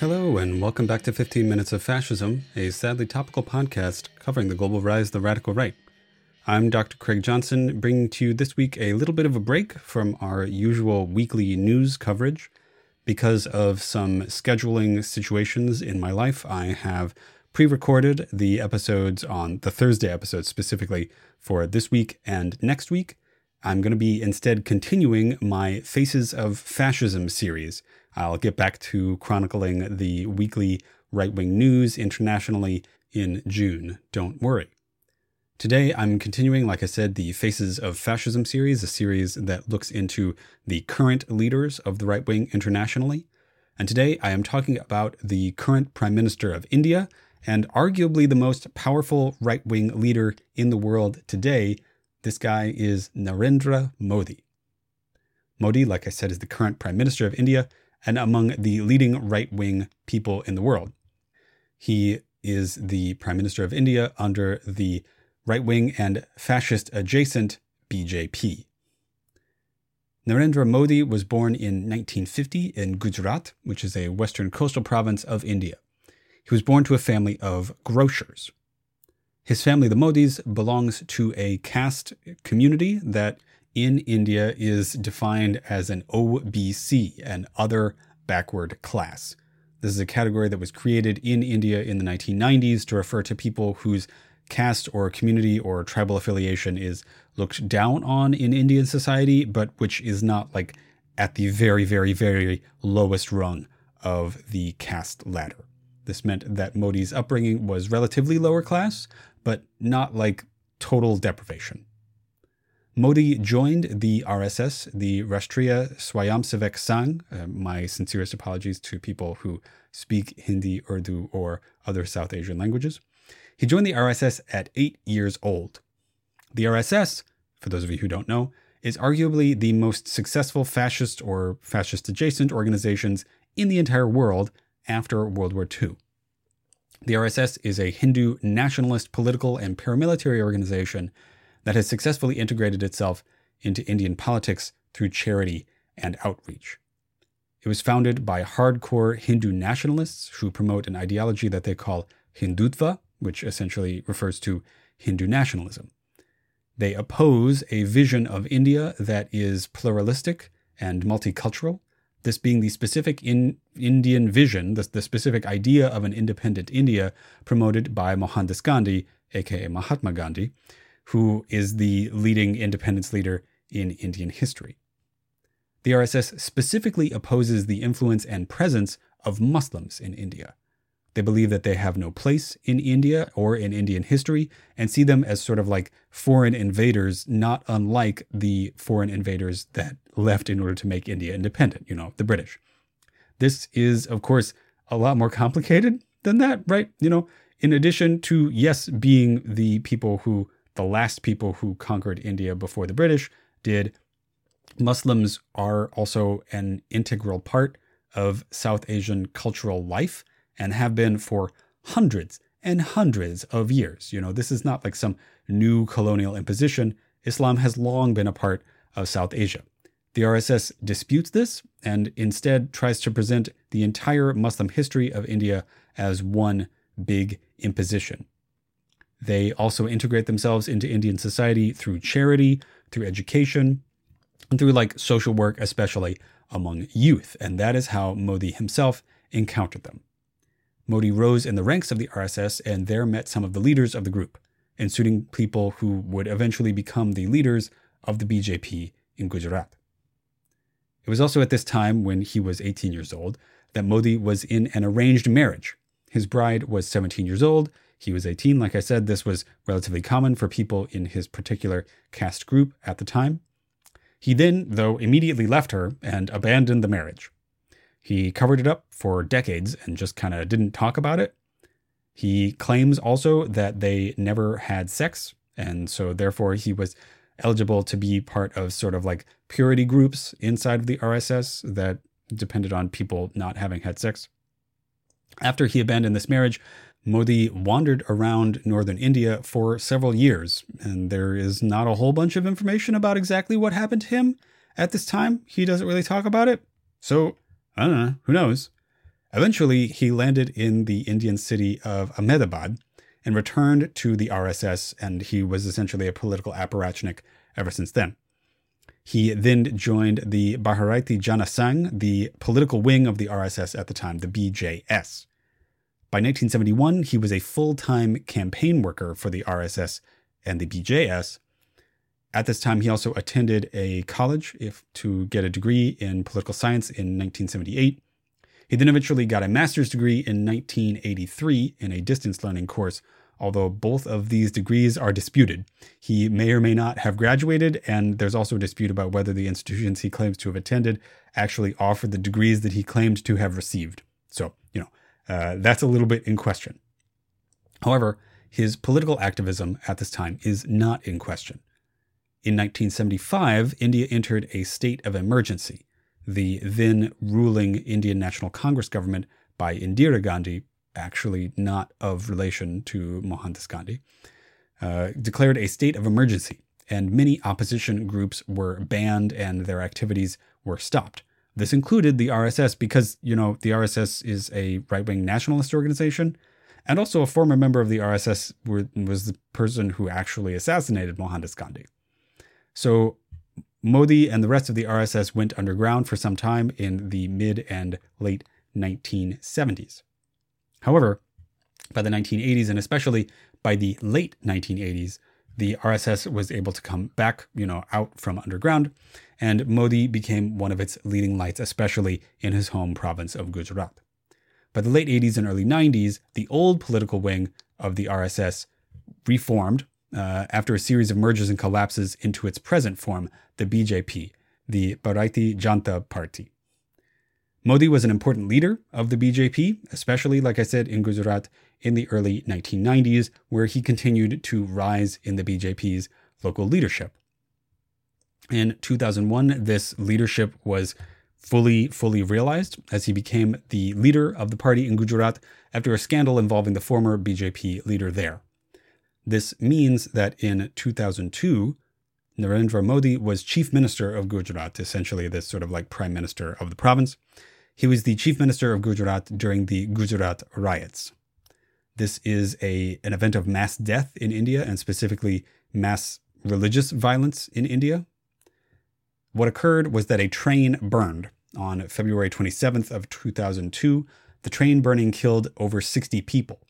Hello, and welcome back to 15 Minutes of Fascism, a sadly topical podcast covering the global rise of the radical right. I'm Dr. Craig Johnson, bringing to you this week a little bit of a break from our usual weekly news coverage. Because of some scheduling situations in my life, I have pre recorded the episodes on the Thursday episodes specifically for this week and next week. I'm going to be instead continuing my Faces of Fascism series. I'll get back to chronicling the weekly right wing news internationally in June. Don't worry. Today, I'm continuing, like I said, the Faces of Fascism series, a series that looks into the current leaders of the right wing internationally. And today, I am talking about the current Prime Minister of India and arguably the most powerful right wing leader in the world today. This guy is Narendra Modi. Modi, like I said, is the current Prime Minister of India and among the leading right wing people in the world. He is the Prime Minister of India under the right wing and fascist adjacent BJP. Narendra Modi was born in 1950 in Gujarat, which is a western coastal province of India. He was born to a family of grocers. His family, the Modis, belongs to a caste community that in India is defined as an OBC, an other backward class. This is a category that was created in India in the 1990s to refer to people whose caste or community or tribal affiliation is looked down on in Indian society, but which is not like at the very, very, very lowest rung of the caste ladder. This meant that Modi's upbringing was relatively lower class, but not like total deprivation. Modi joined the RSS, the Rashtriya Swayamsevak Sangh. Uh, my sincerest apologies to people who speak Hindi, Urdu, or other South Asian languages. He joined the RSS at eight years old. The RSS, for those of you who don't know, is arguably the most successful fascist or fascist adjacent organizations in the entire world after World War II. The RSS is a Hindu nationalist political and paramilitary organization that has successfully integrated itself into Indian politics through charity and outreach. It was founded by hardcore Hindu nationalists who promote an ideology that they call Hindutva, which essentially refers to Hindu nationalism. They oppose a vision of India that is pluralistic and multicultural, this being the specific in Indian vision, the, the specific idea of an independent India promoted by Mohandas Gandhi, aka Mahatma Gandhi, who is the leading independence leader in Indian history. The RSS specifically opposes the influence and presence of Muslims in India. They believe that they have no place in India or in Indian history and see them as sort of like foreign invaders, not unlike the foreign invaders that left in order to make India independent, you know, the British. This is, of course, a lot more complicated than that, right? You know, in addition to, yes, being the people who, the last people who conquered India before the British did, Muslims are also an integral part of South Asian cultural life and have been for hundreds and hundreds of years. You know, this is not like some new colonial imposition. Islam has long been a part of South Asia. The RSS disputes this and instead tries to present the entire Muslim history of India as one big imposition. They also integrate themselves into Indian society through charity, through education, and through like social work, especially among youth. And that is how Modi himself encountered them. Modi rose in the ranks of the RSS and there met some of the leaders of the group, including people who would eventually become the leaders of the BJP in Gujarat. It was also at this time, when he was 18 years old, that Modi was in an arranged marriage. His bride was 17 years old, he was 18. Like I said, this was relatively common for people in his particular caste group at the time. He then, though, immediately left her and abandoned the marriage. He covered it up for decades and just kind of didn't talk about it. He claims also that they never had sex, and so therefore he was eligible to be part of sort of like purity groups inside of the RSS that depended on people not having had sex. After he abandoned this marriage, Modi wandered around northern India for several years, and there is not a whole bunch of information about exactly what happened to him at this time. He doesn't really talk about it. So I don't know. Who knows? Eventually, he landed in the Indian city of Ahmedabad and returned to the RSS, and he was essentially a political apparatchik ever since then. He then joined the Bharatiya Jana Sangh, the political wing of the RSS at the time, the BJS. By 1971, he was a full time campaign worker for the RSS and the BJS. At this time, he also attended a college if, to get a degree in political science in 1978. He then eventually got a master's degree in 1983 in a distance learning course, although both of these degrees are disputed. He may or may not have graduated, and there's also a dispute about whether the institutions he claims to have attended actually offered the degrees that he claimed to have received. So, uh, that's a little bit in question. However, his political activism at this time is not in question. In 1975, India entered a state of emergency. The then ruling Indian National Congress government by Indira Gandhi, actually not of relation to Mohandas Gandhi, uh, declared a state of emergency, and many opposition groups were banned and their activities were stopped. This included the RSS because, you know, the RSS is a right wing nationalist organization. And also, a former member of the RSS was the person who actually assassinated Mohandas Gandhi. So, Modi and the rest of the RSS went underground for some time in the mid and late 1970s. However, by the 1980s and especially by the late 1980s, the RSS was able to come back, you know, out from underground, and Modi became one of its leading lights, especially in his home province of Gujarat. By the late 80s and early 90s, the old political wing of the RSS reformed uh, after a series of mergers and collapses into its present form, the BJP, the Bharatiya Janata Party. Modi was an important leader of the BJP, especially, like I said, in Gujarat in the early 1990s, where he continued to rise in the BJP's local leadership. In 2001, this leadership was fully, fully realized as he became the leader of the party in Gujarat after a scandal involving the former BJP leader there. This means that in 2002, Narendra Modi was chief minister of Gujarat, essentially this sort of like prime minister of the province. He was the chief minister of Gujarat during the Gujarat riots. This is a, an event of mass death in India and specifically mass religious violence in India. What occurred was that a train burned on February 27th of 2002. The train burning killed over 60 people.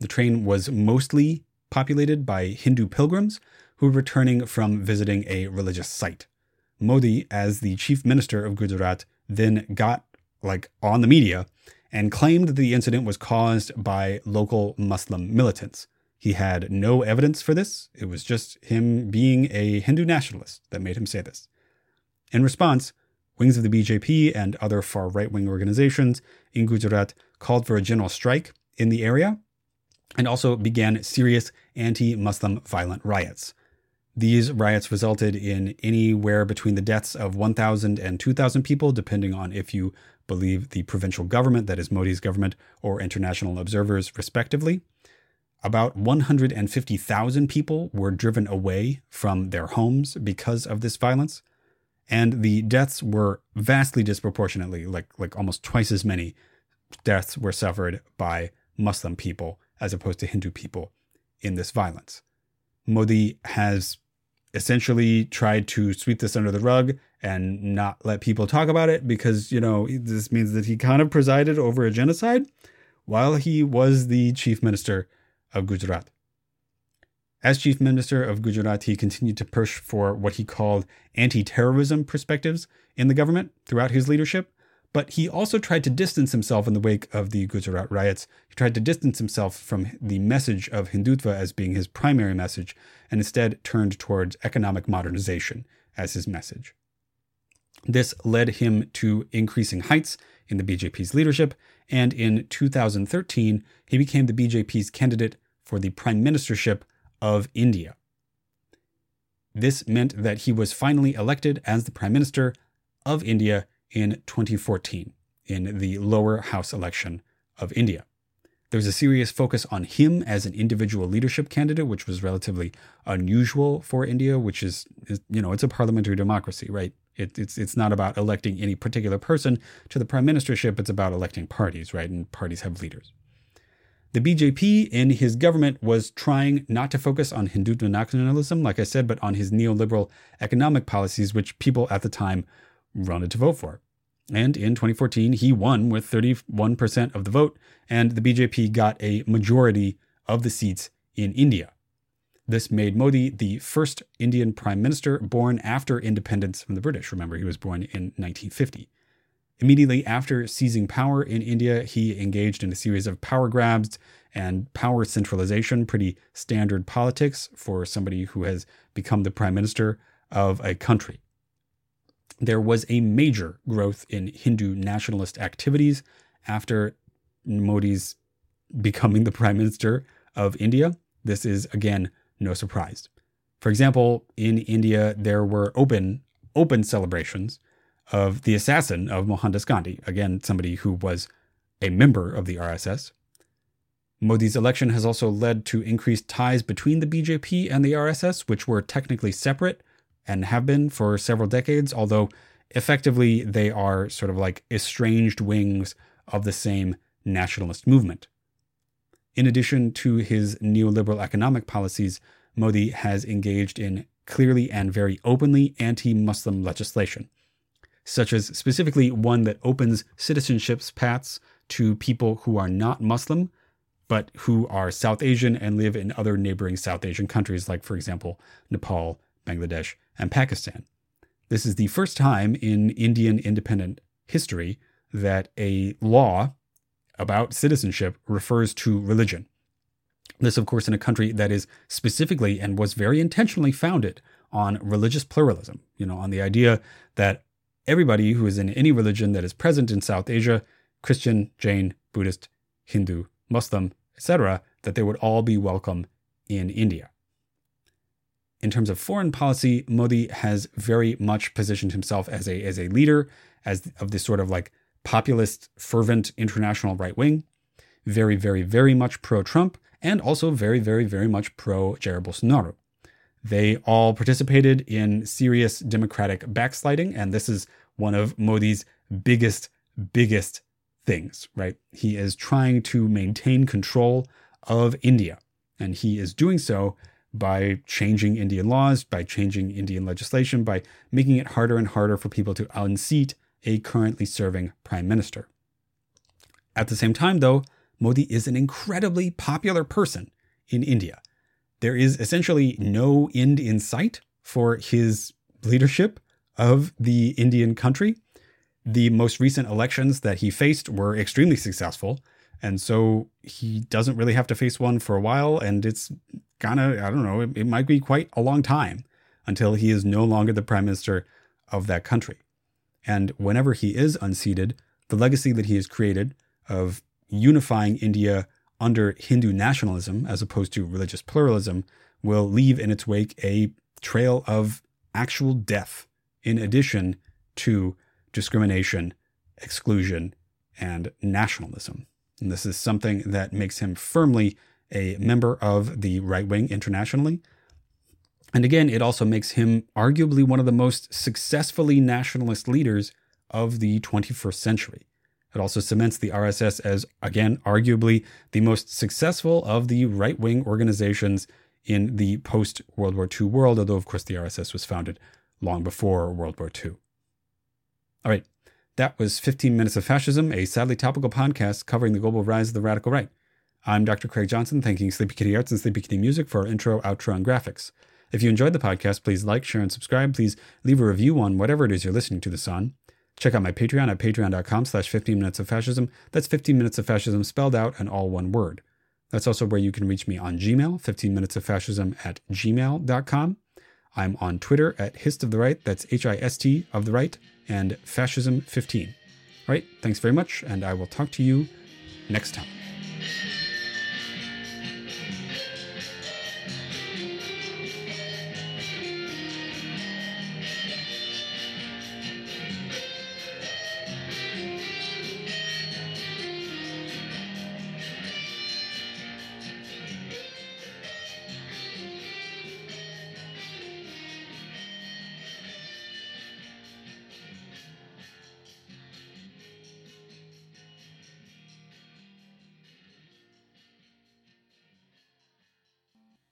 The train was mostly populated by Hindu pilgrims who were returning from visiting a religious site. Modi, as the chief minister of Gujarat, then got like on the media and claimed that the incident was caused by local Muslim militants. He had no evidence for this. It was just him being a Hindu nationalist that made him say this. In response, wings of the BJP and other far right wing organizations in Gujarat called for a general strike in the area and also began serious anti Muslim violent riots. These riots resulted in anywhere between the deaths of 1,000 and 2,000 people, depending on if you believe the provincial government, that is Modi's government, or international observers, respectively. About 150,000 people were driven away from their homes because of this violence. And the deaths were vastly disproportionately, like, like almost twice as many deaths were suffered by Muslim people as opposed to Hindu people in this violence. Modi has essentially tried to sweep this under the rug and not let people talk about it because, you know, this means that he kind of presided over a genocide while he was the chief minister of Gujarat. As chief minister of Gujarat, he continued to push for what he called anti terrorism perspectives in the government throughout his leadership. But he also tried to distance himself in the wake of the Gujarat riots. He tried to distance himself from the message of Hindutva as being his primary message and instead turned towards economic modernization as his message. This led him to increasing heights in the BJP's leadership, and in 2013, he became the BJP's candidate for the prime ministership of India. This meant that he was finally elected as the prime minister of India in 2014 in the lower house election of India. There was a serious focus on him as an individual leadership candidate, which was relatively unusual for India, which is, is, you know, it's a parliamentary democracy, right? It, it's it's not about electing any particular person to the prime ministership. It's about electing parties, right? And parties have leaders. The BJP in his government was trying not to focus on Hindutva nationalism, like I said, but on his neoliberal economic policies, which people at the time wanted to vote for. And in 2014, he won with 31% of the vote, and the BJP got a majority of the seats in India. This made Modi the first Indian prime minister born after independence from the British. Remember, he was born in 1950. Immediately after seizing power in India, he engaged in a series of power grabs and power centralization, pretty standard politics for somebody who has become the prime minister of a country. There was a major growth in Hindu nationalist activities after Modi's becoming the prime minister of India. This is, again, no surprise. For example, in India, there were open, open celebrations of the assassin of Mohandas Gandhi, again, somebody who was a member of the RSS. Modi's election has also led to increased ties between the BJP and the RSS, which were technically separate and have been for several decades, although effectively they are sort of like estranged wings of the same nationalist movement. In addition to his neoliberal economic policies, Modi has engaged in clearly and very openly anti Muslim legislation such as specifically one that opens citizenships paths to people who are not Muslim, but who are South Asian and live in other neighboring South Asian countries, like, for example, Nepal, Bangladesh, and Pakistan. This is the first time in Indian independent history that a law about citizenship refers to religion. This, of course, in a country that is specifically and was very intentionally founded on religious pluralism, you know, on the idea that everybody who is in any religion that is present in South Asia Christian, Jain, Buddhist, Hindu, Muslim, etc., that they would all be welcome in India. In terms of foreign policy, Modi has very much positioned himself as a, as a leader as of this sort of like populist, fervent international right wing, very, very, very much pro Trump, and also very, very, very much pro Jair Bolsonaro. They all participated in serious democratic backsliding, and this is one of Modi's biggest, biggest things, right? He is trying to maintain control of India, and he is doing so by changing Indian laws, by changing Indian legislation, by making it harder and harder for people to unseat a currently serving prime minister. At the same time, though, Modi is an incredibly popular person in India. There is essentially no end in sight for his leadership of the Indian country. The most recent elections that he faced were extremely successful. And so he doesn't really have to face one for a while. And it's kind of, I don't know, it, it might be quite a long time until he is no longer the prime minister of that country. And whenever he is unseated, the legacy that he has created of unifying India under Hindu nationalism as opposed to religious pluralism will leave in its wake a trail of actual death, in addition to discrimination, exclusion, and nationalism. And this is something that makes him firmly a member of the right wing internationally. And again, it also makes him arguably one of the most successfully nationalist leaders of the 21st century. It also cements the RSS as, again, arguably the most successful of the right wing organizations in the post World War II world, although, of course, the RSS was founded long before World War II. All right, that was 15 Minutes of Fascism, a sadly topical podcast covering the global rise of the radical right. I'm Dr. Craig Johnson, thanking Sleepy Kitty Arts and Sleepy Kitty Music for our intro, outro, and graphics. If you enjoyed the podcast, please like, share, and subscribe. Please leave a review on whatever it is you're listening to this on. Check out my Patreon at patreon.com slash 15 minutes of fascism. That's 15 minutes of fascism spelled out and all one word. That's also where you can reach me on Gmail, 15 minutes of fascism at gmail.com. I'm on Twitter at Hist of the Right, that's H I S T of the Right, and Fascism15. All right, thanks very much, and I will talk to you next time.